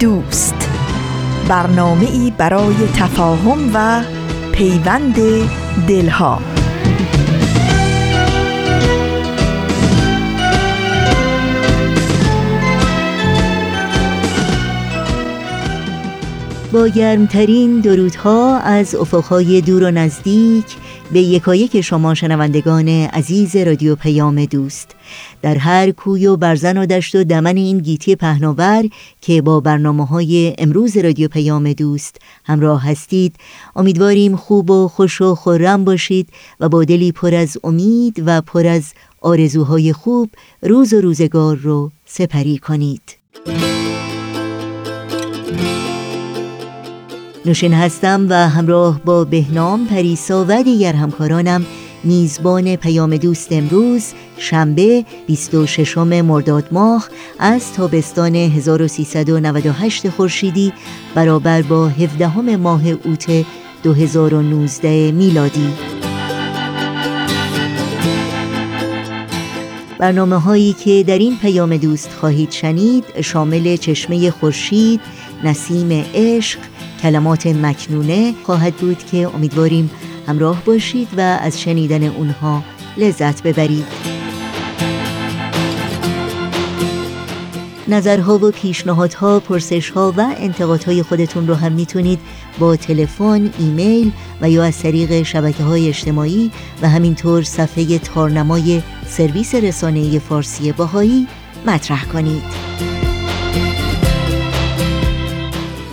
دوست. برنامه ای برای تفاهم و پیوند دلها. با گرمترین درودها از افقهای دور و نزدیک به یکایک شما شنوندگان عزیز رادیو پیام دوست. در هر کوی و برزن و دشت و دمن این گیتی پهناور که با برنامه های امروز رادیو پیام دوست همراه هستید امیدواریم خوب و خوش و خورم باشید و با دلی پر از امید و پر از آرزوهای خوب روز و روزگار رو سپری کنید. نوشین هستم و همراه با بهنام پریسا و دیگر همکارانم میزبان پیام دوست امروز شنبه 26 مرداد ماه از تابستان 1398 خورشیدی برابر با 17 ماه اوت 2019 میلادی. برنامه هایی که در این پیام دوست خواهید شنید شامل چشمه خورشید، نسیم عشق، کلمات مکنونه خواهد بود که امیدواریم همراه باشید و از شنیدن اونها لذت ببرید نظرها و پیشنهادها، پرسشها و انتقادهای خودتون رو هم می‌تونید با تلفن، ایمیل و یا از طریق شبکه های اجتماعی و همینطور صفحه تارنمای سرویس رسانه فارسی باهایی مطرح کنید.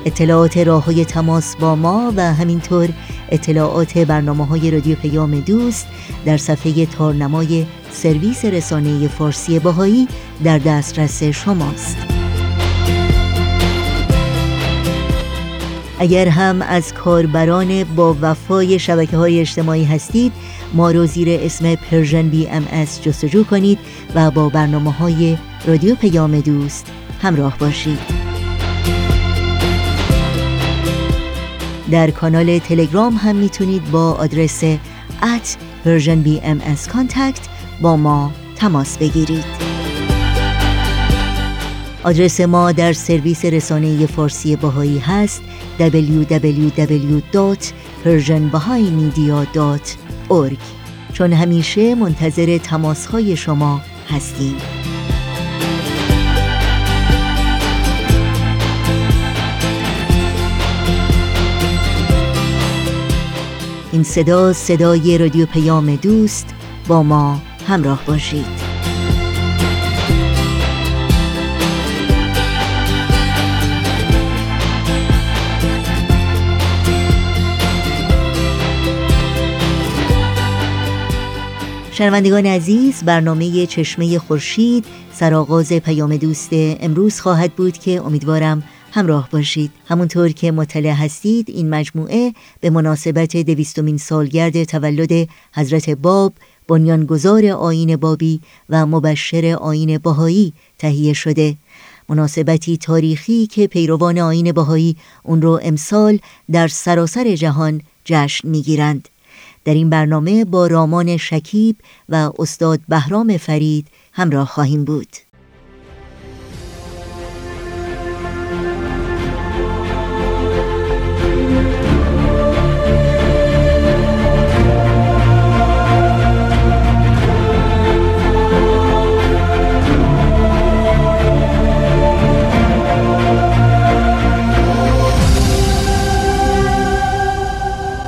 اطلاعات راه های تماس با ما و همینطور اطلاعات برنامه های رادیو پیام دوست در صفحه تارنمای سرویس رسانه فارسی بهائی در دسترس شماست. اگر هم از کاربران با وفای شبکه های اجتماعی هستید ما رو زیر اسم Persian BMS جستجو کنید و با برنامه های رادیو پیام دوست همراه باشید. در کانال تلگرام هم می‌تونید با آدرس at BMS contact با ما تماس بگیرید. آدرس ما در سرویس رسانه فارسی باهایی هست www.persianbahaimedia.org چون همیشه منتظر تماسهای شما هستیم. این صدا صدای رادیو پیام دوست با ما همراه باشید. شنوندگان عزیز برنامه چشمه خورشید سرآغاز پیام دوست امروز خواهد بود که امیدوارم همراه باشید. همونطور که مطلع هستید این مجموعه به مناسبت دویستمین سالگرد تولد حضرت باب بنیانگذار آین بابی و مبشر آین باهایی تهیه شده. مناسبتی تاریخی که پیروان آین باهایی اون رو امسال در سراسر جهان جشن می‌گیرند. در این برنامه با رامان شکیب و استاد بهرام فرید همراه خواهیم بود.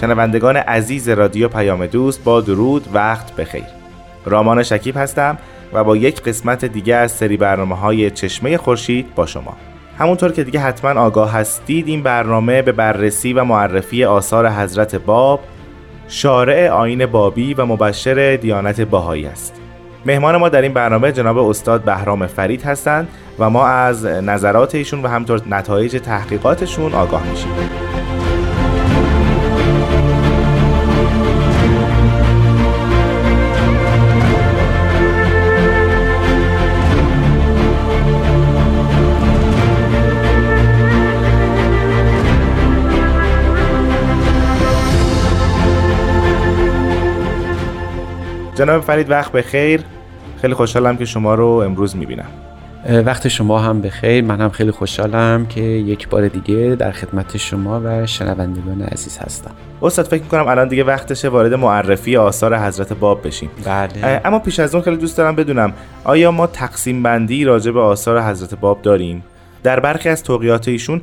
شنوندگان عزیز رادیو پیام دوست با درود وقت بخیر. رامان شکیب هستم و با یک قسمت دیگه از سری برنامه های چشمه خورشید با شما. همونطور که دیگه حتما آگاه هستید این برنامه به بررسی و معرفی آثار حضرت باب شارع آین بابی و مبشر دیانت باهایی است. مهمان ما در این برنامه جناب استاد بهرام فرید هستند و ما از نظرات ایشون و همطور نتایج تحقیقاتشون آگاه میشیم. جناب فرید وقت بخیر خیلی خوشحالم که شما رو امروز می‌بینم. وقت شما هم بخیر من هم خیلی خوشحالم که یک بار دیگه در خدمت شما و شنوندگان عزیز هستم. استاد فکر می‌کنم الان دیگه وقتشه وارد معرفی آثار حضرت باب بشیم. بله. اما پیش از اون خیلی دوست دارم بدونم آیا ما تقسیم بندی راجع به آثار حضرت باب داریم؟ در برخی از توقیات ایشون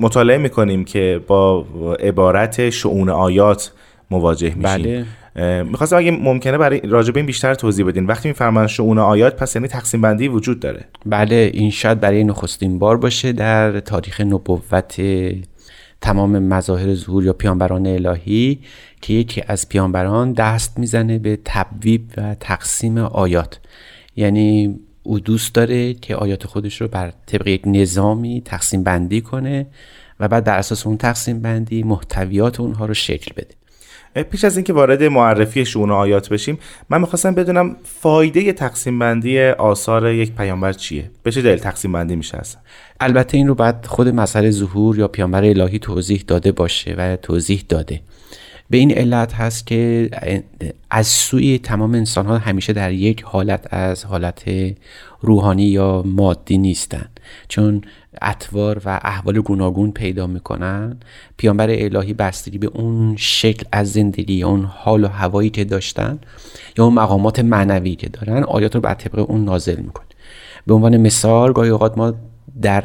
مطالعه می‌کنیم که با عبارت شعون آیات مواجه میشیم بله. می‌خواستم اگه ممکنه برای راجع به این بیشتر توضیح بدین. وقتی میفرمان شؤون آیات پس یعنی تقسیم بندی وجود داره. بله این شاید برای نخستین بار باشه در تاریخ نبوت تمام مظاهر ظهور یا پیانبران الهی که یکی از پیانبران دست می‌زنه به تبویب و تقسیم آیات. یعنی او دوست داره که آیات خودش رو بر طبق یک نظامی تقسیم بندی کنه و بعد در اساس اون تقسیم بندی محتویات اونها رو شکل بده. پیش از اینکه وارد معرفی شون آیات بشیم من می‌خواستم بدونم فایده تقسیم بندی آثار یک پیامبر چیه؟ به چه دلیل تقسیم بندی میشه اصلا؟ البته این رو بعد خود مسئله ظهور یا پیامبر الهی توضیح داده باشه و توضیح داده. به این علت هست که از سوی تمام انسان ها همیشه در یک حالت از حالت روحانی یا مادی نیستن. چون اطوار و احوال گوناگون پیدا می‌کنن. پیامبر الهی بستگی به اون شکل از زندگی یا اون حال و هوایی که داشتن یا اون مقامات معنوی که دارن آیات رو بر طبق اون نازل می‌کنه. به عنوان مثال گاهی اوقات ما در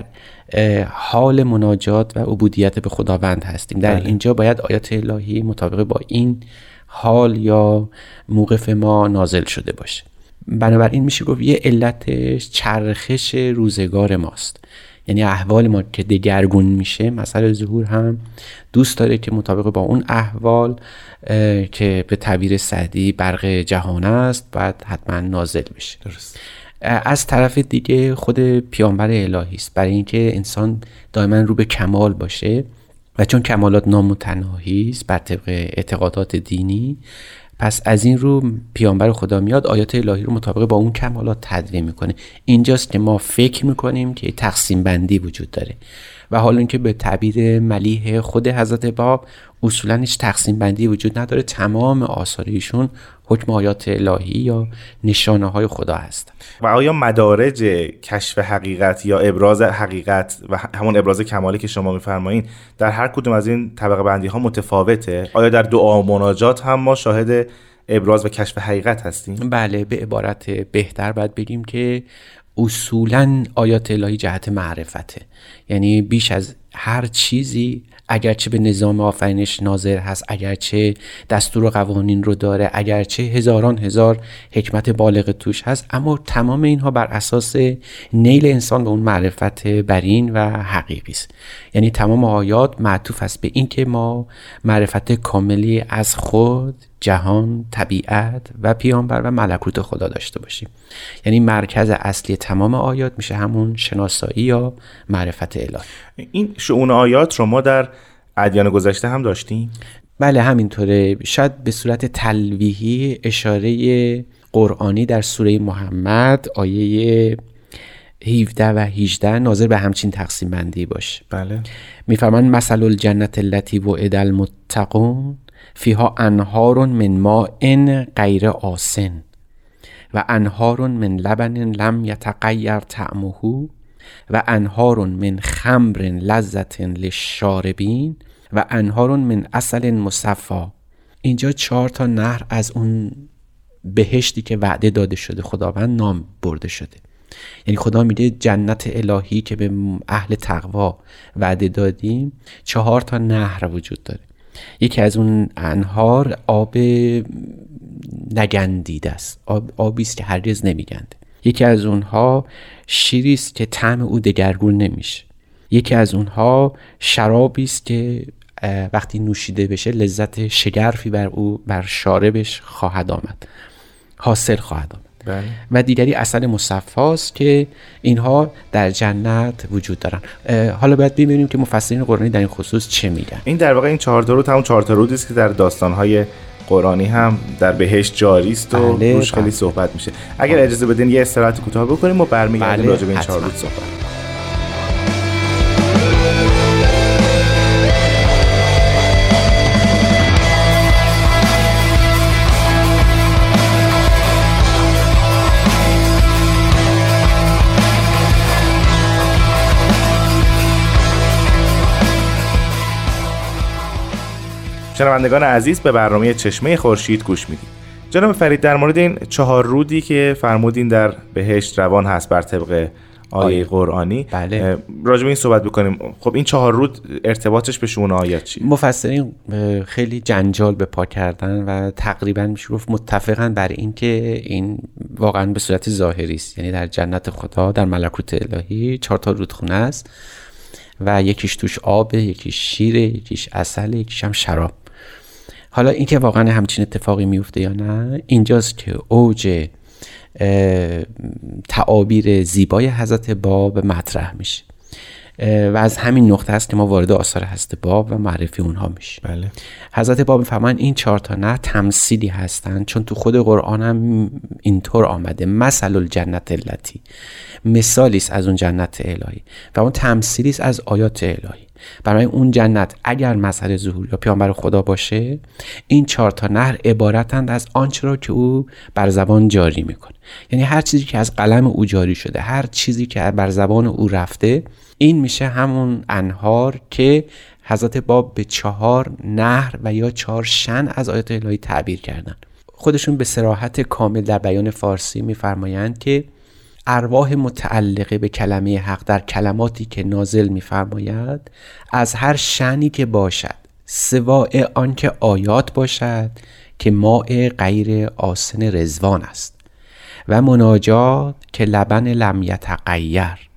حال مناجات و عبودیت به خداوند هستیم. در بله. اینجا باید آیات الهی مطابق با این حال یا موقف ما نازل شده باشه. بنابراین میشه گفت یه علتش چرخش روزگار ماست. یعنی احوال ما که دگرگون میشه مسئله ظهور هم دوست داره که مطابق با اون احوال که به تعبیر سعدی برق جهان است باید حتما نازل بشه. درست. از طرف دیگه خود پیامبر الهی است. برای اینکه انسان دائما رو به کمال باشه و چون کمالات نامتناهی است بر طبق اعتقادات دینی پس از این رو پیامبر خدا میاد آیات الهی رو مطابق با اون کمالات تدویه می‌کنه. اینجاست که ما فکر می‌کنیم که تقسیم بندی وجود داره. و حالا اینکه به تعبیر ملیح خود حضرت باب اصولا هیچ تقسیم بندی وجود نداره. تمام آثار ایشون حکم آیات الهی یا نشانه های خدا هست. و آیا مدارج کشف حقیقت یا ابراز حقیقت و همون ابراز کمالی که شما میفرمایین در هر کدوم از این طبقه بندی ها متفاوته؟ آیا در دعا و مناجات هم ما شاهد ابراز و کشف حقیقت هستیم؟ بله به عبارت بهتر باید بگیم که اصولا آیات الهی جهت معرفته. یعنی بیش از هر چیزی اگرچه به نظام آفرینش ناظر هست اگرچه دستور و قوانین رو داره اگرچه هزاران هزار حکمت بالغ توش هست اما تمام اینها بر اساس نیل انسان به اون معرفت برین و حقیقی است. یعنی تمام آیات معطوف است به اینکه ما معرفت کاملی از خود جهان طبیعت و پیامبر و ملکوت خدا داشته باشیم. یعنی مرکز اصلی تمام آیات میشه همون شناسایی یا معرفت الهی این شعون آیات رو ما در ادیان گذشته هم داشتیم؟ بله همینطوره. شاید به صورت تلویحی اشاره قرآنی در سوره محمد آیه 17 و 18 ناظر به همچین تقسیم بندی باشه. بله. میفرمان مثل الجنت التي وعد المتقون. فیها انهار من ماء غیر آسن و انهار من لبن لم یتغیر طعمه و انهار من خمر لذت للشاربین و انهار من اصل مصفا. اینجا چهار تا نهر از اون بهشتی که وعده داده شده خداوند نام برده شده. یعنی خدا میگه جنت الهی که به اهل تقوا وعده دادیم چهار تا نهر وجود داره. یکی از اون انهار آب نگندیده است. آب آبی است که هرگز نمیگنده. یکی از اونها شیری است که طعم او دگرگون نمیشه. یکی از اونها شرابی است که وقتی نوشیده بشه لذت شگرفی بر او بر شاربش خواهد آمد. حاصل خواهد آمد. بله. و دیگری اصل مصفاست که اینها در جنت وجود دارن حالا باید ببینیم که مفسرین قرآنی در این خصوص چه میگن این در واقع این چهار تا رود همون چهار تا رودی است که در داستانهای قرآنی هم در بهشت جاری است و بله، روش خیلی بله. صحبت میشه اگر اجازه بدین یه استراحت کوتاه بکنیم و برمیگردیم بله، راجع به این. چهار رود صحبت شنوندگان عزیز به برنامه چشمه خورشید گوش می‌دید جناب فرید در مورد این چهار رودی که فرمودین در بهشت روان هست بر طبق آیه. قرآنی بله. راجع به این صحبت بکنیم. خب این چهار رود ارتباطش به شون آیات چیه مفسرین خیلی جنجال به پا کردن و تقریبا میشه گفت متفقن بر این که این واقعا به صورت ظاهری است. یعنی در جنت خدا در ملکوت الهی چهار تا رودخونه است و یکیش توش آب یکیش شیر یکیش اصل یکیش هم شراب. حالا اینکه واقعا همچین اتفاقی میفته یا نه اینجاست که اوج تعابیر زیبای حضرت باب مطرح میشه. و از همین نقطه است که ما وارد آثار حضرت باب و معرفی اونها میشیم. بله. حضرت باب میفرمایند این چهار تا نه تمثیلی هستند چون تو خود قرآن هم اینطور آمده. مثل الجنت التی. مثالی است از اون جنت الهی. و اون تمثیلی است از آیات الهی. برای اون جنت. اگر مسئله ظهور یا پیامبر خدا باشه این چهار تا نهر عبارتند از آنچه را که او بر زبان جاری می‌کنه یعنی هر چیزی که از قلم او جاری شده هر چیزی که بر زبان او رفته این میشه همون انهار که حضرت باب به چهار نهر و یا چهار شن از آیات الهی تعبیر کردن. خودشون به سراحت کامل در بیان فارسی میفرمایند که ارواح متعلقه به کلمه حق در کلماتی که نازل میفرماید از هر شنی که باشد سواء آنکه آیات باشد که ماء غیر آسن رزوان است و مناجات که لبن لم یتغیر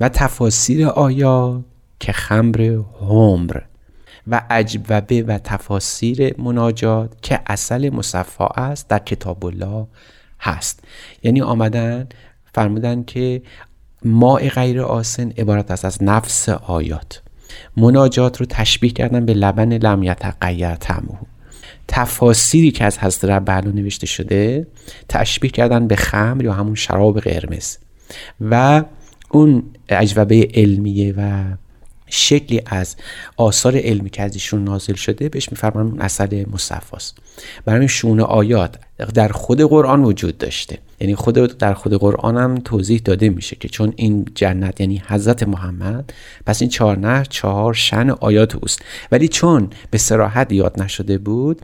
و تفاسیر آیات که خمر همر و اجوبه و تفاسیر مناجات که اصل مصفا است در کتاب الله هست. یعنی آمدن فرمودن که ماء غیر آسن عبارت است از نفس آیات. مناجات رو تشبیه کردن به لبن لم یتغیر طعمه. تفاسیری که از حضرت ربعلو نوشته شده تشبیه کردن به خمر یا همون شراب قرمز. و اون اجوبه علمیه و شکلی از آثار علمی که از ایشون نازل شده بهش میفرمان اون اصل مصفاست. برای شون آیات در خود قرآن وجود داشته. یعنی خود در خود قرآن هم توضیح داده میشه که چون این جنت یعنی حضرت محمد پس این چهار نه چهار شن آیات اوست. ولی چون به سراحت یاد نشده بود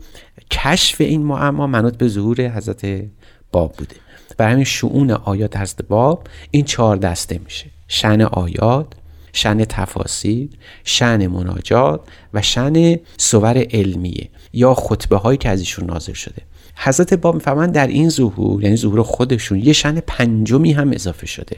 کشف این معما منوط به ظهور حضرت باب بوده. برای همین شعون آیات حضرت باب این چهار دسته میشه. شن آیات شن تفاسیر شن مناجات و شن صور علمیه یا خطبه هایی که از ایشون نازل شده. حضرت باب میفرمایند در این ظهور یعنی ظهور خودشون یه شن پنجمی هم اضافه شده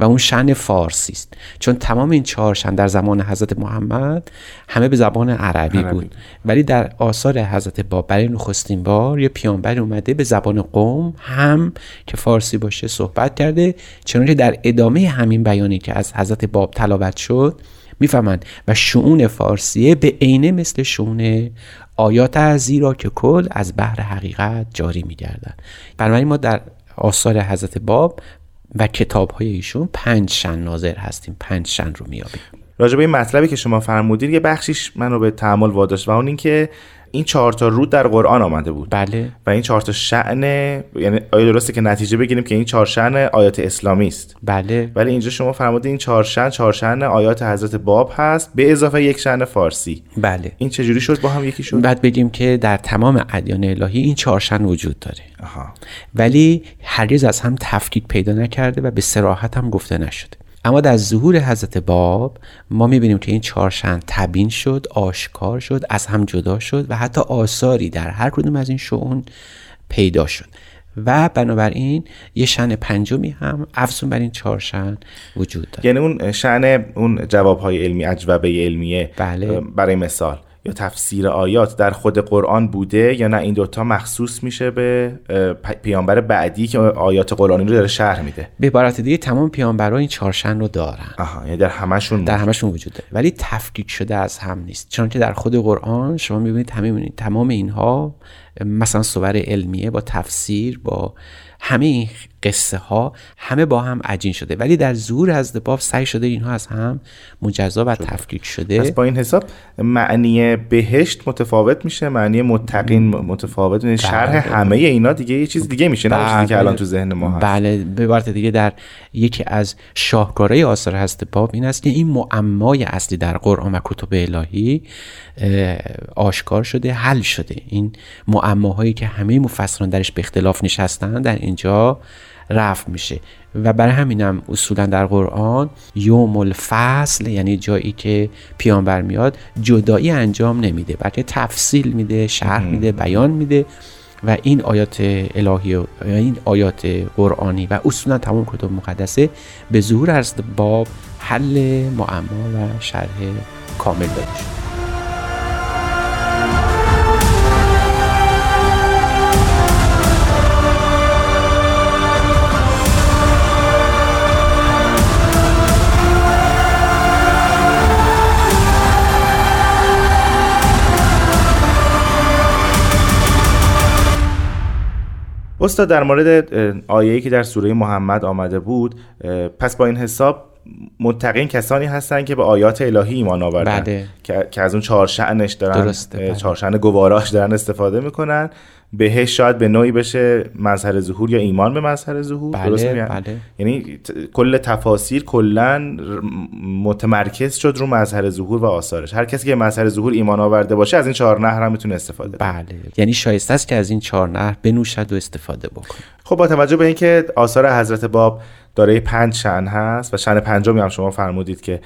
و اون شن فارسی است. چون تمام این چهار شن در زمان حضرت محمد همه به زبان عربی, عربی. بود. ولی در آثار حضرت باب برای نخستین بار یه پیامبر اومده به زبان قوم هم که فارسی باشه صحبت کرده. چنانکه در ادامه همین بیانی که از حضرت باب تلاوت شد می‌فهمند و شعون فارسیه به عینه مثل شعون آیات از زیرا که کل از بحر حقیقت جاری میگردن بنابراین ما در آثار حضرت باب و کتاب های ایشون پنج شن ناظر هستیم پنج شن رو میابیم راجع به این مطلبی که شما فرمودین یه بخشیش منو به تحمل واداشت و اون اینکه این چهار تا رود در قرآن آمده بود. بله. و این چهار تا شأن یعنی آیا درسته که نتیجه بگیریم که این چهار شأن آیات اسلامی است. بله. ولی اینجا شما فرمودین این چهار شأن چهار شأن آیات حضرت باب هست به اضافه یک شأن فارسی. بله. این چجوری شد؟ با هم یکی شد؟ بعد بگیم که در تمام ادیان الهی این چهار شن وجود داره. آها. ولی هرگز از هم تفکیک پیدا نکرده و به سراحت هم گفته نشده. اما در ظهور حضرت باب ما می‌بینیم که این چهارشن تبین شد آشکار شد از هم جدا شد و حتی آثاری در هر کدوم از این شعون پیدا شد. و بنابراین یه شن پنجمی هم افزون بر این چهار شن وجود داره. یعنی اون شن اون جوابهای علمی اجوبه علمیه بله. برای مثال. یا تفسیر آیات در خود قرآن بوده یا نه؟ این دوتا مخصوص میشه به پیامبر بعدی که آیات قرآنی رو داره شرح میده. به عبارت دیگه تمام پیامبران این چهارشن رو دارن. آها یعنی در همشون در همشون وجود داره. ولی تفکیک شده از هم نیست. چون که در خود قرآن شما می‌بینید تمام تمام اینها مثلا صور علمیه با تفسیر با همه این قصه ها همه با هم عجین شده. ولی در زور از باب سعی شده اینها از هم مجزا و تفکیک شده. پس با این حساب معنی بهشت متفاوت میشه معنی متقین متفاوت میشه. شرح بله. همه اینا دیگه یه چیز دیگه میشه نه چیزی که الان تو ذهن ما هست. بله به عبارت دیگه در یکی از شاهکارهای آثار هست باب این است که این معمای اصلی در قرآن و کتب الهی آشکار شده حل شده. این معماهایی که همه مفسران درش به اختلاف نشستن در اینجا رفع میشه. و برای همینم اصولا در قرآن یوم الفصل یعنی جایی که پیانبر میاد جدایی انجام نمیده. بلکه تفصیل میده شرح میده بیان میده. و این آیات الهی و این آیات قرآنی و اصولا تمام کتب مقدسه به ظهور از باب حل معما و شرح کامل داده شد استاد در مورد آیه‌ای که در سوره محمد آمده بود پس با این حساب متقین کسانی هستن که به آیات الهی ایمان آوردن بله. که از اون چهار شعنش دارن درسته بله. چهار شعن گواراش دارن استفاده می‌کنن بهش شاید به نوعی بشه مظهر ظهور یا ایمان به مظهر ظهور بله، درست بله. یعنی کل تفاسیر کلا متمرکز شد رو مظهر ظهور و آثارش. هر کسی که مظهر ظهور ایمان آورده باشه از این چهار نهر هم می‌تونه استفاده بله. یعنی شایسته است که از این چهار نهر بنوشد و استفاده بکنه. خب با توجه به اینکه آثار حضرت باب دارای پنج شن هست و شن پنجمی هم شما فرمودید که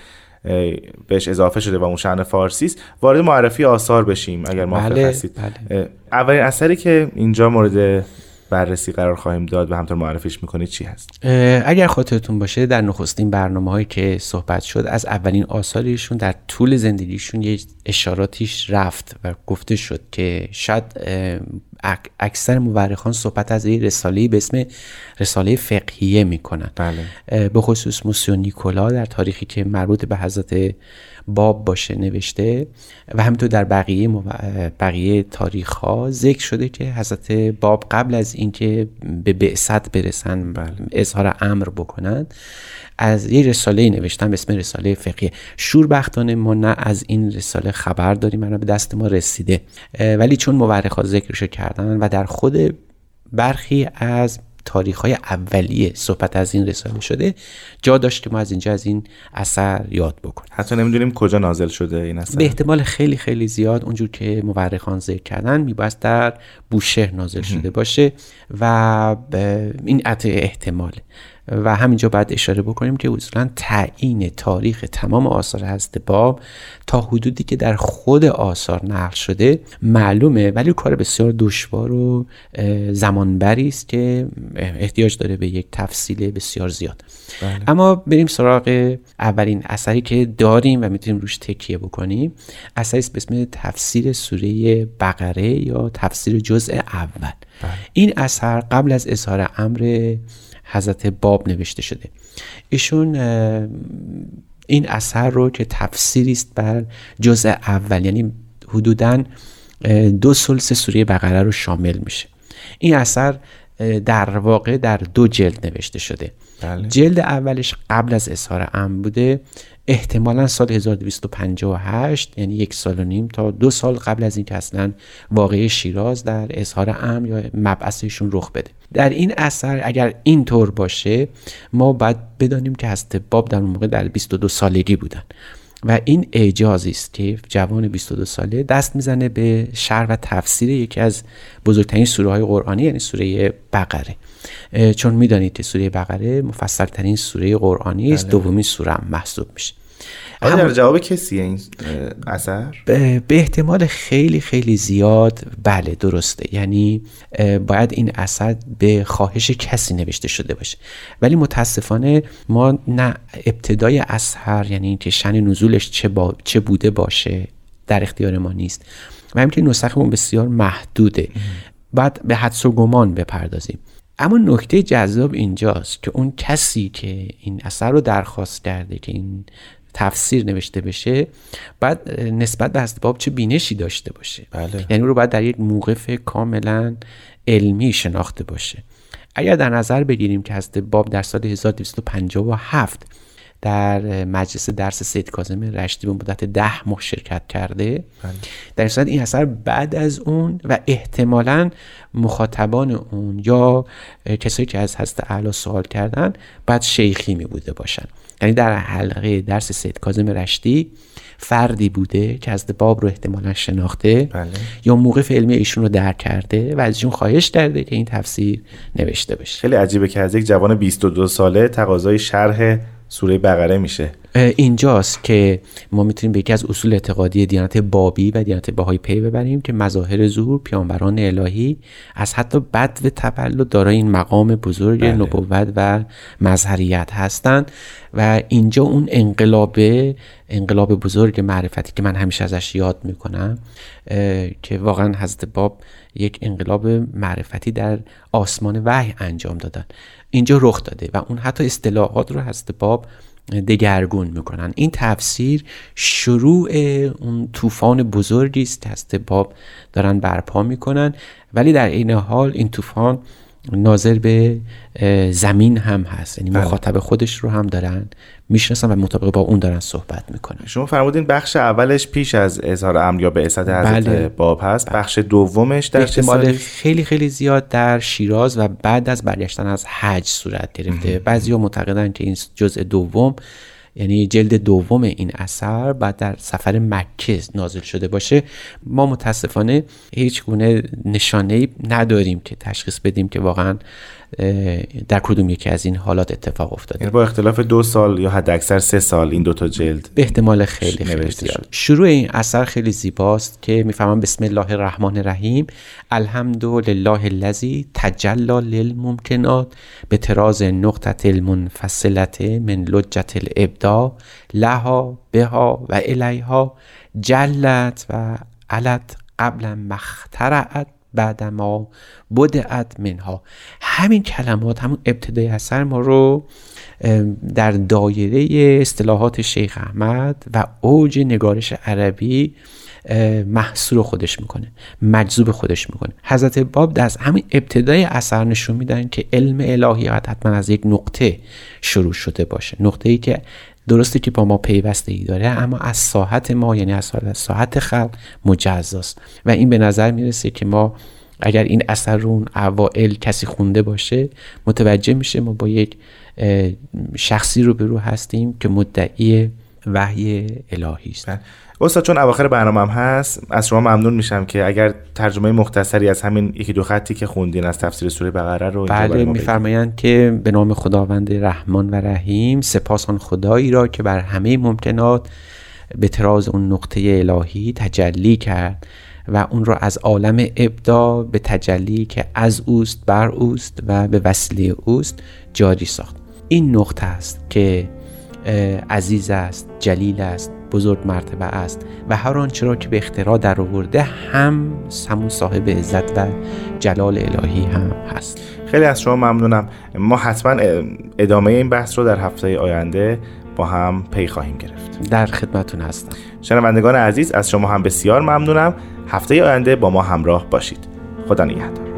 بهش اضافه شده و اون شأن فارسی است وارد معرفی آثار بشیم اگر موافق بله، هستید بله. اولین اثری که اینجا مورد بررسی قرار خواهیم داد و همطور معرفیش می‌کنید چی هست اگر خاطرتون باشه در نخستین برنامه هایی که صحبت شد از اولین آثارشون در طول زندگیشون یه اشاراتیش رفت و گفته شد که شاید اکثر مورخان صحبت از این رساله به اسم رساله فقهیه می‌کنن بله. به خصوص موسیو نیکولا در تاریخی که مربوط به حضرت باب باشه نوشته و همینطور در بقیه بقیه تاریخ ها ذکر شده که حضرت باب قبل از اینکه به بعثت برسن. اظهار امر بکنن از یه رساله نوشتن به اسم رساله فقیه شوربختانه ما نه از این رساله خبر داریم من به دست ما رسیده ولی چون مورخ ذکرشو کردن و در خود برخی از تاریخ های اولیه صحبت از این رساله شده جا داشت که ما از اینجا از این اثر یاد بکنیم. حتی نمی‌دونیم کجا نازل شده این اثر. به احتمال خیلی خیلی زیاد اونجور که مورخان ذکر کردن میباید در بوشهر نازل شده باشه و این عطای احتماله و همینجا باید اشاره بکنیم که اصولا تعیین تاریخ تمام آثار هست باب تا حدودی که در خود آثار نقل شده معلومه ولی کار بسیار دشوار و زمانبری است که احتیاج داره به یک تفصیل بسیار زیاد بله. اما بریم سراغ اولین اثری که داریم و می‌تونیم روش تکیه بکنیم اثری به اسم تفسیر سوره بقره یا تفسیر جزء اول بله. این اثر قبل از اظهار امر حضرت باب نوشته شده. ایشون این اثر رو که تفسیری است بر جزء اول یعنی حدودا دو سلس سوره بقره رو شامل میشه. این اثر در واقع در دو جلد نوشته شده. بله. جلد اولش قبل از اظهار امر بوده احتمالا سال 1258 یعنی یک سال و نیم تا دو سال قبل از اینکه اصلا واقعی شیراز در اظهار امر یا مبعثشون رخ بده. در این اثر اگر این طور باشه ما باید بدانیم که حضرت باب در اون موقع در 22 سالگی بودن. و این اعجازی است که جوان 22 ساله دست می‌زنه به شرح و تفسیر یکی از بزرگترین سوره های قرآنی یعنی سوره بقره. چون می‌دانید که سوره بقره مفصل ترین سوره قرآنی است بله. دومین سوره هم محسوب میشه. آیا در جواب کسی این اثر؟ به, احتمال خیلی خیلی زیاد بله درسته. یعنی باید این اثر به خواهش کسی نوشته شده باشه. ولی متاسفانه ما نه ابتدای اثر یعنی اینکه شن نزولش چه, با... چه بوده باشه در اختیار ما نیست. و همینکه نسخمون بسیار محدوده. بعد به حدس و گمان بپردازیم. اما نکته جذاب اینجاست که اون کسی که این اثر رو درخواست کرده که این تفسیر نوشته بشه بعد نسبت به باب چه بینشی داشته باشه بله. یعنی رو باید در یک موقف کاملا علمی شناخته باشه اگر در نظر بگیریم که باب در سال 1257 در مجلس درس سید کاظم رشدی به مدت ده ماه شرکت کرده بله. در صورت این اثر بعد از اون و احتمالا مخاطبان اون یا کسایی که از حضرت اعلی سوال کردن بعد شیخی می بوده باشن یعنی در حلقه درس سید کاظم رشدی فردی بوده که از باب رو احتمالا شناخته بله. یا موقف علمی ایشون رو درک کرده و از ایشون خواهش کرده که این تفسیر نوشته بشه خیلی عجیبه که از یک جوان 22 ساله تقاضای شرح سوره بقره میشه. اینجاست که ما می‌تونیم به یکی از اصول اعتقادی دیانت بابی و دیانت بهایی پی ببریم که مظاهر ظهور پیامبران الهی از حتی بد و تولد دارای این مقام بزرگ بله. نبوت و مظهریت هستند. و اینجا اون انقلاب انقلاب بزرگ معرفتی که من همیشه ازش یاد می‌کنم که واقعا حضرت باب یک انقلاب معرفتی در آسمان وحی انجام دادن. اینجا رخ داده و اون حتی اصطلاحات رو حضرت باب دگرگون می‌کنن. این تفسیر شروع اون طوفان بزرگی است که باب دارن برپا می‌کنن. ولی در این حال این طوفان ناظر به زمین هم هست یعنی بله. مخاطب خودش رو هم دارن می‌شناسن و مطابق با اون دارن صحبت می‌کنن شما فرمودین بخش اولش پیش از اظهار امر یا به حضرت بله. باب هست بله. بخش دومش در احتمال خیلی خیلی زیاد در شیراز و بعد از برگشتن از حج صورت گرفته بعضی معتقدن که این جزء دوم یعنی جلد دوم این اثر بعد در سفر مکه نازل شده باشه ما متاسفانه هیچ گونه نشانه نداریم که تشخیص بدیم که واقعا در کدوم یکی از این حالات اتفاق افتاده؟ یعنی با اختلاف دو سال یا حد اکثر سه سال این دوتا جلد به احتمال خیلی خیلی زیاد. شروع این اثر خیلی زیباست که می‌فهمم بسم الله الرحمن الرحیم. الحمد لله الذی تجلا للممکنات به تراز نقطه المنفصلت من لجت الابدا لها بها و الیها جلت و علت قبل مخترعت. بعد ما بدعت منها همین کلمات همون ابتدای اثر ما رو در دایره اصطلاحات شیخ احمد و اوج نگارش عربی محصور خودش می‌کنه مجذوب خودش می‌کنه. حضرت باب در همین ابتدای اثر نشون میدن که علم الهی حتما از یک نقطه شروع شده باشه. نقطه ای که درسته که با ما پیوسته ای داره اما از ساحت ما یعنی از ساحت خلق مجزاست. و این به نظر می‌رسه که ما اگر این اثر رو اون اوائل کسی خونده باشه متوجه میشه ما با یک شخصی رو به رو هستیم که مدعی وحی الهی است بله. استاد چون اواخر برنامه هم هست از شما ممنون میشم که اگر ترجمه مختصری از همین یکی دو خطی که خوندین از تفسیر سوره بقره رو بله میفرمایند که به نام خداوند رحمان و رحیم سپاس آن خدایی را که بر همه ممکنات به تراز اون نقطه الهی تجلی کرد و اون را از عالم ابدا به تجلی که از اوست بر اوست و به وسیله اوست جاری ساخت این نقطه است که عزیز است جلیل است بزرگ مرتبه است و هر آنچه را که به اختراع در آورده هم همون صاحب عزت و جلال الهی هم هست. خیلی از شما ممنونم. ما حتما ادامه این بحث رو در هفته آینده با هم پی خواهیم گرفت. در خدمتون هستم. شنوندگان عزیز از شما هم بسیار ممنونم. هفته آینده با ما همراه باشید. خدا نگهدار.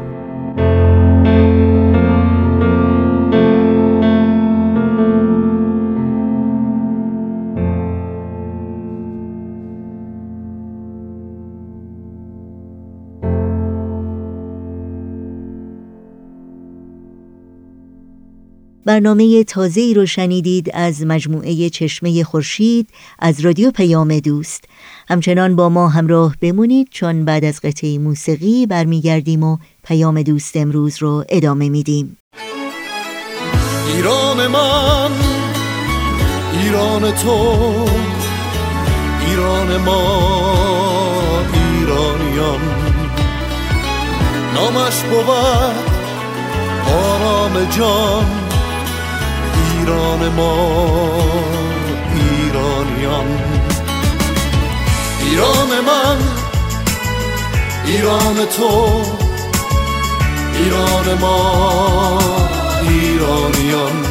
برنامه تازه‌ای رو شنیدید از مجموعه چشمه خورشید از رادیو پیام دوست. همچنان با ما همراه بمونید چون بعد از قطعه موسیقی برمیگردیم و پیام دوست امروز رو ادامه میدیم. ایران من ایران تو ایران ما ایرانیان. نامش بود آرام جان. ایران ما ایرانیان. ایران من ایران تو. ایران ما ایرانیان.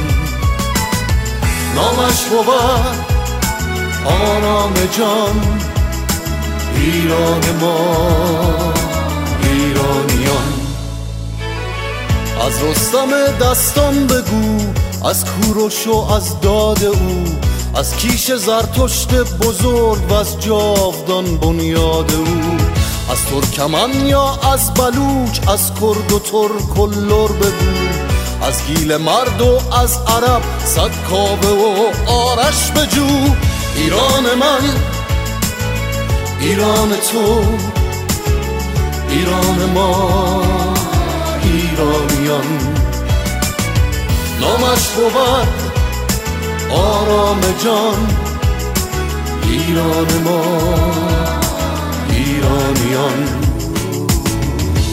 نامش بود آرام جان. ایران ما ایرانیان. از رستم دستان بگو. از کوروش و از داد او از کیش زرتشت بزرگ و از جاودان بنیاد او. از ترکمن یا از بلوچ از کرد و ترک و لر بگو از گیل مرد و از عرب صد کابه و آرش بجو ایران من ایران تو ایران ما ایرانیان. نامش بود آرام جان ایران ما ایرانیان.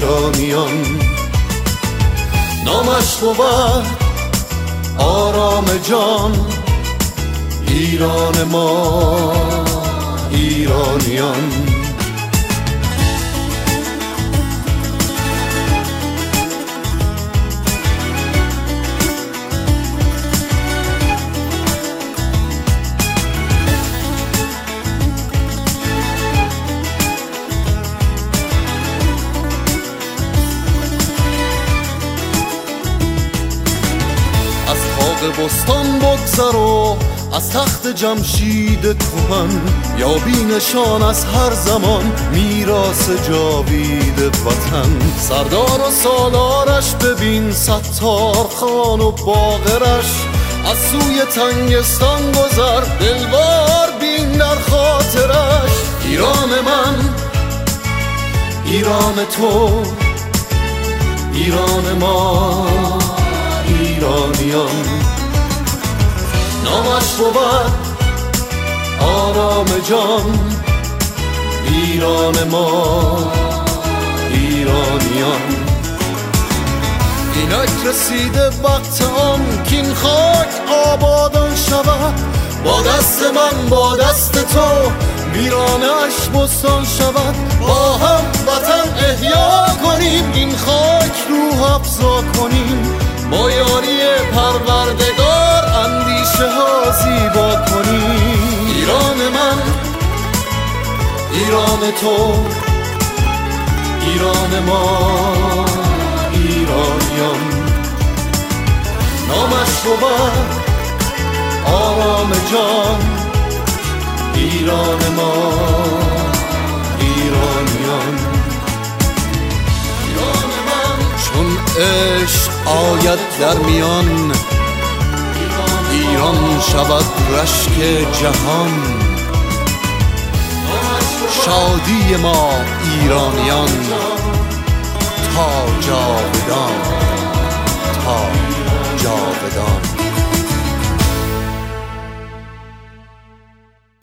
ایرانیان نامش بود آرام جان ایران ما ایرانیان. بستان بگذر و از تخت جمشید کهن یا بینشان از هر زمان میراس جاوید وطن. سردار و سالارش ببین ستار خان و باغرش. از سوی تنگستان گذر دلوار بین در خاطرش. ایران من ایران تو ایران ما ایرانیان. نامش بود آرام جان ایران ما ایرانیان. اینک رسیده وقت آن این خاک آبادان شود. با دست من با دست تو ویرانش بستان شود. با هم وطن احیا کنیم این خاک روح افزا کنیم. با یاری پروردگار اندیشه ها زیبا کنی؟ ایران من ایران تو ایران ما ایرانیان. نامش بود آرام جان ایران ما ایرانیان. ایران من چون عشق آید در میان ایران شود رشک جهان. شادی ما ایرانیان تا جاودان تا جاودان.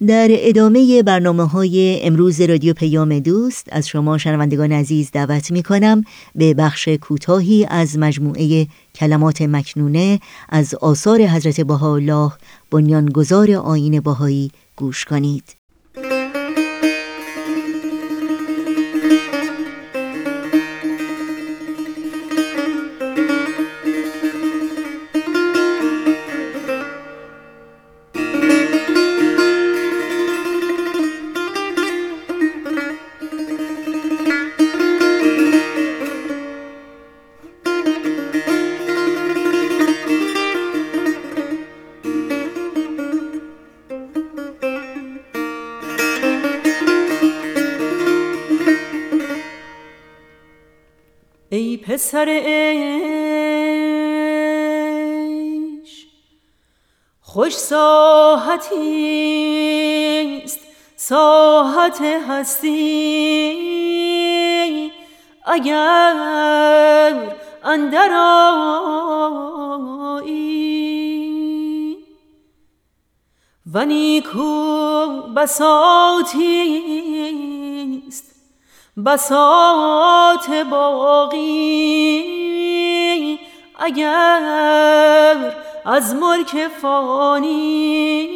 در ادامه برنامه های امروز رادیو پیام دوست از شما شنوندگان عزیز دعوت می کنم به بخش کوتاهی از مجموعه کلمات مکنونه از آثار حضرت بهاءالله بنیانگذار آین بهایی گوش کنید. ساحت هستی. اگر اندر آیی و نیکو بساتی است بساط باقی. اگر از ملک فانی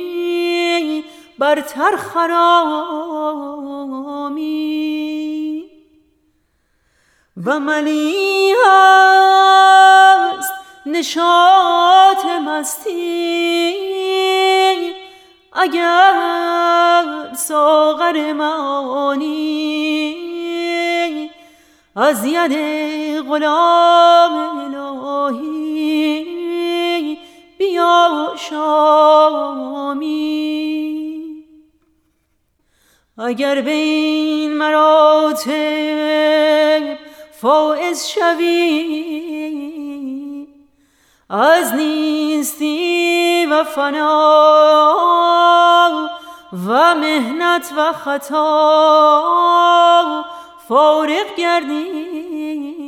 برتر خرامی و ملی هست نشاط مستی. اگر ساغر معانی از ید غلام الهی بیا شامی. اگر بین مراتب فائز شوی. از نیستی و فنا و مهنت و خطا. فارغ گردی.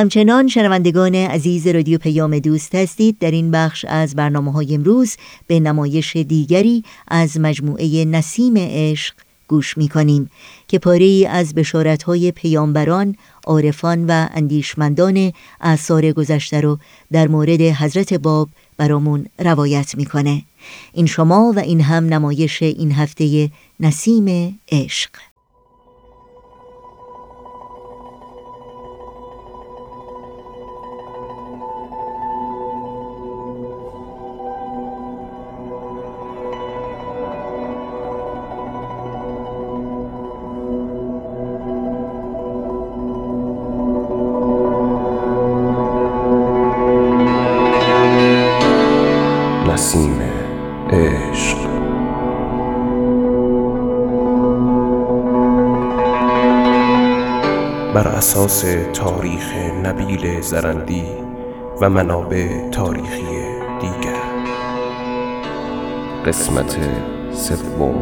همچنان شنوندگان عزیز رادیو پیام دوست هستید در این بخش از برنامه های امروز به نمایش دیگری از مجموعه نسیم عشق گوش می کنیم که پاره از بشارت های پیامبران، عارفان و اندیشمندان اثار گذشته رو در مورد حضرت باب برامون روایت می‌کنه. این شما و این هم نمایش این هفته نسیم عشق اساس تاریخ نبیل زرندی و منابع تاریخی دیگر. قسمت سوم.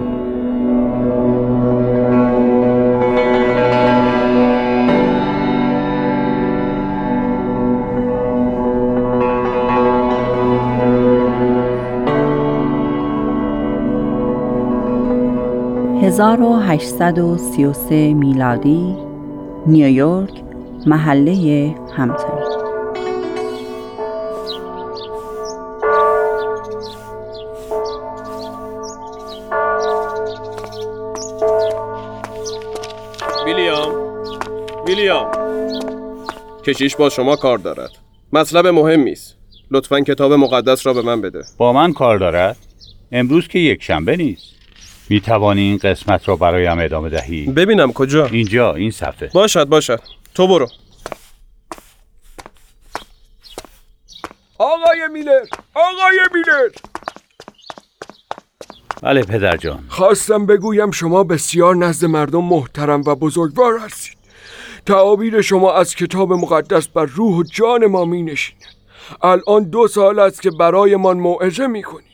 هزار و هشتصد و سی و سه میلادی نیویورک محله همتن ویلیام ویلیام. کشیش با شما کار دارد. مطلب مهمی است لطفا کتاب مقدس را به من بده. با من کار دارد؟ امروز که یک شنبه نیست. می توانی این قسمت را برایم ادامه دهی؟ ببینم کجا؟ اینجا این صفحه. باشد باشد. تو برو. آقای میلر آقای میلر بله پدر جان. خواستم بگویم شما بسیار نزد مردم محترم و بزرگوار هستید. تعابیر شما از کتاب مقدس بر روح و جان ما می نشیند الان دو سال است که برایمان موعظه می کنید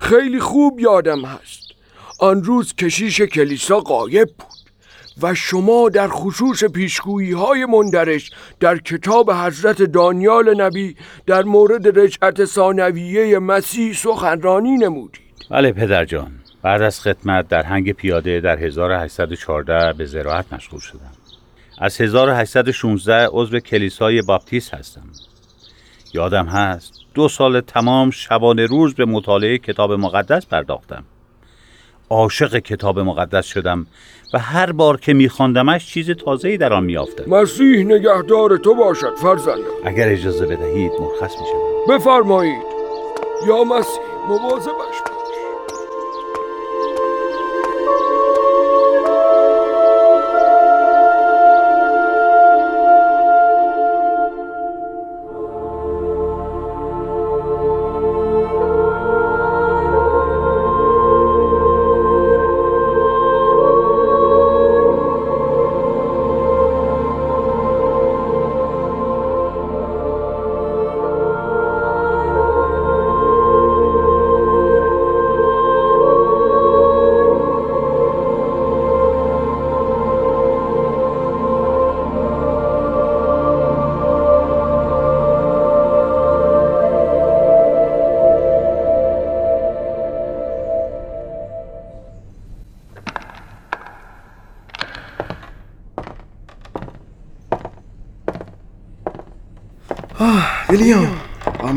خیلی خوب یادم هست. آن روز کشیش کلیسا قایب بود و شما در خصوص پیشگویی های مندرش در کتاب حضرت دانیال نبی در مورد رجعت ثانویه مسیح سخنرانی نمودید. بله پدر جان. بعد از خدمت در هنگ پیاده در 1814 به زراعت مشغول شدم. از 1816 عضو کلیسای باپتیست هستم. یادم هست دو سال تمام شبانه روز به مطالعه کتاب مقدس پرداختم. عاشق کتاب مقدس شدم و هر بار که میخواندمش چیز تازه‌ای در آن میافتم مسیح نگهدار تو باشد فرزندم اگر اجازه بدهید مرخص میشم بفرمایید. یا مسیح مواظبش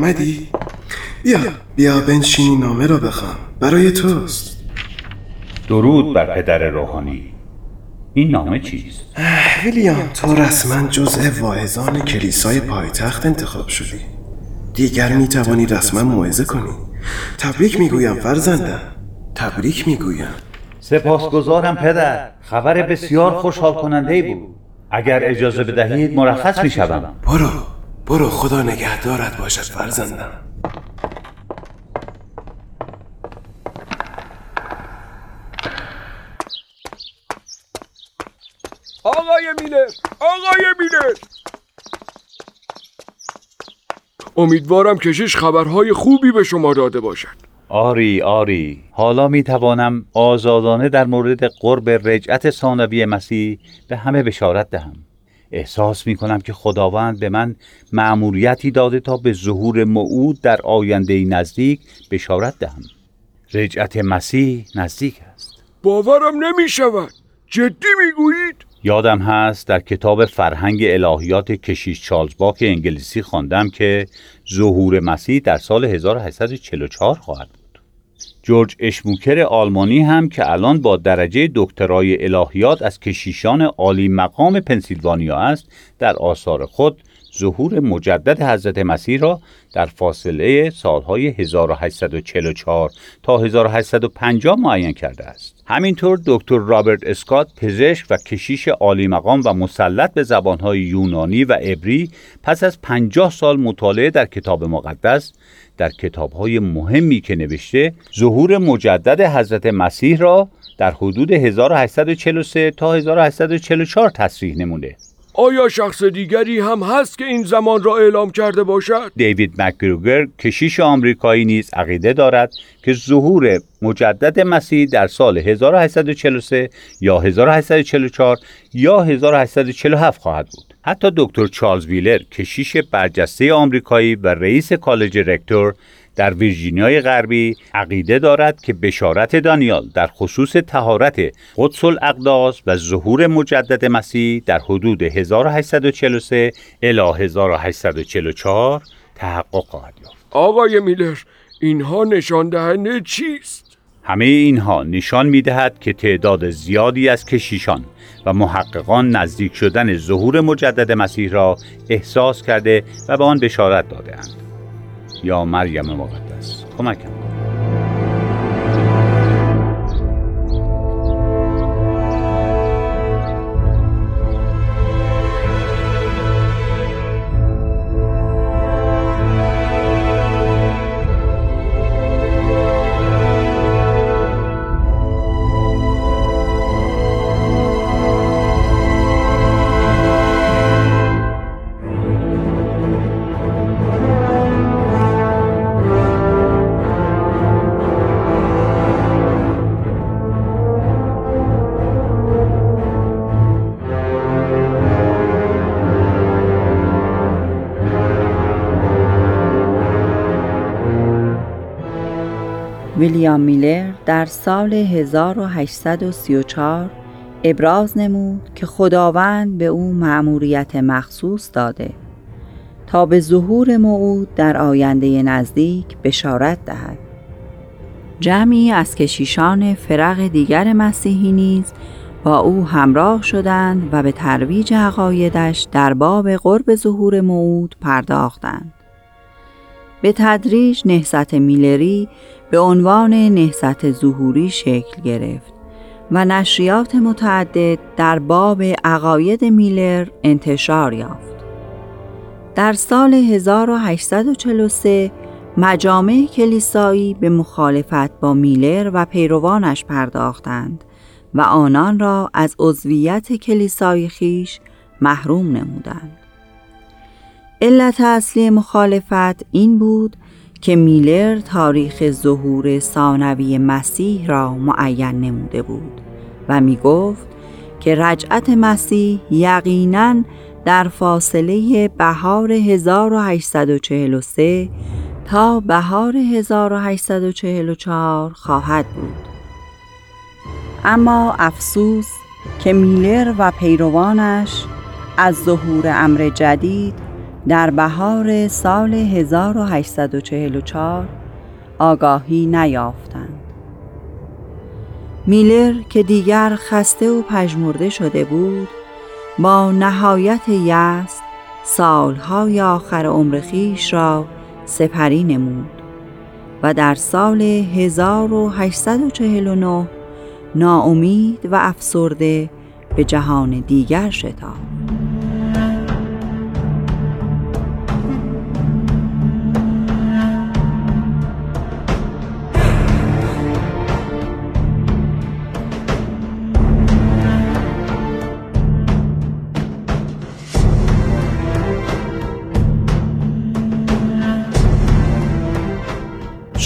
آمدی؟ بیا بیا بنشینی نامه را بخوان برای توست. درود بر پدر روحانی. این نامه چیست؟ ویلیام تو رسما جزء واعظان کلیسای پایتخت انتخاب شدی. دیگر می توانی رسما موعظه کنی. تبریک می‌گویم فرزندم. تبریک می‌گویم. سپاسگزارم پدر. خبر بسیار خوشحال کننده بود. اگر اجازه بدهید مرخص می شوم برو. برو خدا نگهدارت باشد فرزندم. آقای میلر آقای میلر امیدوارم کشیش خبرهای خوبی به شما داده باشد. آری آری. حالا می توانم آزادانه در مورد قرب رجعت ثانوی مسیح به همه بشارت دهم. احساس می کنم که خداوند به من مأموریتی داده تا به ظهور موعود در آینده نزدیک بشارت دهم رجعت مسیح نزدیک است باورم نمی شود جدی می گویید؟ یادم هست در کتاب فرهنگ الهیات کشیش چارلز باک انگلیسی خواندم که ظهور مسیح در سال 1844 خواهد بود. جورج اشموکر آلمانی هم که الان با درجه دکترای الهیات از کشیشان عالی مقام پنسیلوانیا است در آثار خود ظهور مجدد حضرت مسیح را در فاصله سالهای 1844 تا 1850 معین کرده است. همینطور دکتر رابرت اسکات پزشک و کشیش عالی مقام و مسلط به زبانهای یونانی و عبری پس از 50 سال مطالعه در کتاب مقدس در کتابهای مهمی که نوشته ظهور مجدد حضرت مسیح را در حدود 1843 تا 1844 تصریح نموده آیا شخص دیگری هم هست که این زمان را اعلام کرده باشد؟ دیوید مکگروگر کشیش آمریکایی نیز عقیده دارد که ظهور مجدد مسیح در سال 1843 یا 1844 یا 1847 خواهد بود. حتی دکتر چارلز ویلر کشیش برجسته آمریکایی و رئیس کالج رکتور در ویرجینیای غربی عقیده دارد که بشارت دانیال در خصوص تهارت قدس الاقداس و ظهور مجدد مسیح در حدود 1843 الی 1844 تحقق خواهد یافت. آقای میلر اینها نشان دهنده چیست؟ همه اینها نشان می دهد که تعداد زیادی از کشیشان و محققان نزدیک شدن ظهور مجدد مسیح را احساس کرده و به آن بشارت دادهاند. یا مریم مقدس. کمکم ویلیام میلر در سال 1834 ابراز نمود که خداوند به او مأموریت مخصوص داده. تا به ظهور موعود در آینده نزدیک بشارت دهد. جمعی از کشیشان فرق دیگر مسیحی نیز با او همراه شدند و به ترویج عقایدش در باب قرب ظهور موعود پرداختند. به تدریج نهست میلری به عنوان نهست ظهوری شکل گرفت و نشریات متعدد در باب عقاید میلر انتشار یافت. در سال 1843 مجامع کلیسایی به مخالفت با میلر و پیروانش پرداختند و آنان را از عضویت کلیسای خیش محروم نمودند. علت اصلی مخالفت این بود که میلر تاریخ ظهور ثانوی مسیح را معین نموده بود و می گفت که رجعت مسیح یقیناً در فاصله بهار 1843 تا بهار 1844 خواهد بود. اما افسوس که میلر و پیروانش از ظهور امر جدید در بهار سال 1844 آگاهی نیافتند. میلر که دیگر خسته و پژمرده شده بود با نهایت یأس سالهای آخر عمر خیش را سپری نمود و در سال 1849 ناامید و افسرده به جهان دیگر شتافت.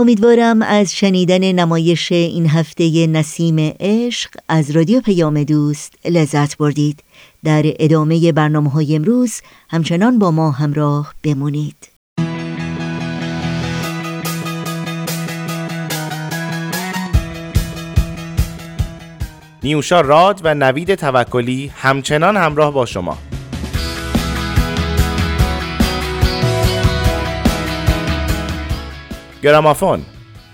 امیدوارم از شنیدن نمایش این هفته نسیم عشق از رادیو پیام دوست لذت بردید. در ادامه برنامه های امروز همچنان با ما همراه بمونید. نیوشا راد و نوید توکلی همچنان همراه با شما. گرامافون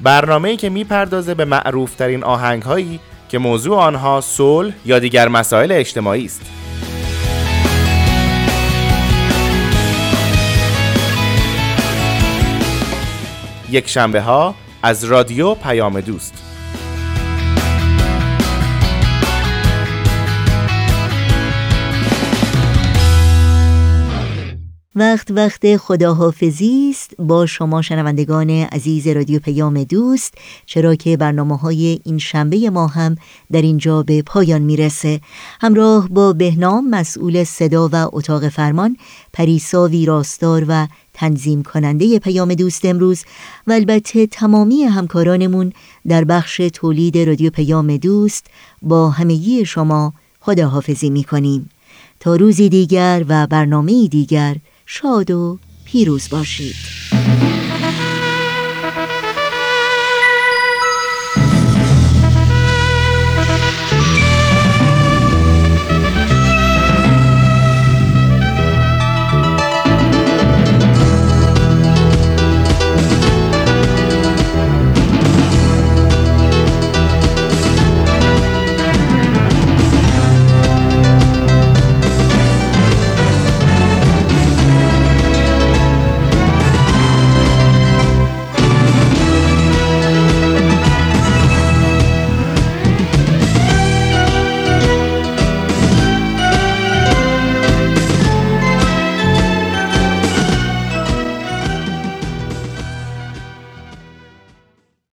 برنامه‌ای که می‌پردازه به معروفترین آهنگهایی که موضوع آنها صلح یا دیگر مسائل اجتماعی است. یک شنبه ها از رادیو پیام دوست وقت وقت خداحافظی است با شما شنوندگان عزیز رادیو پیام دوست. چرا که برنامه های این شنبه ما هم در اینجا به پایان می‌رسه. همراه با بهنام مسئول صدا و اتاق فرمان پریسا ویراستار و تنظیم کننده پیام دوست امروز و البته تمامی همکارانمون در بخش تولید رادیو پیام دوست با همگی شما خداحافظی می‌کنیم. تا روزی دیگر و برنامه دیگر شاد و پیروز باشید.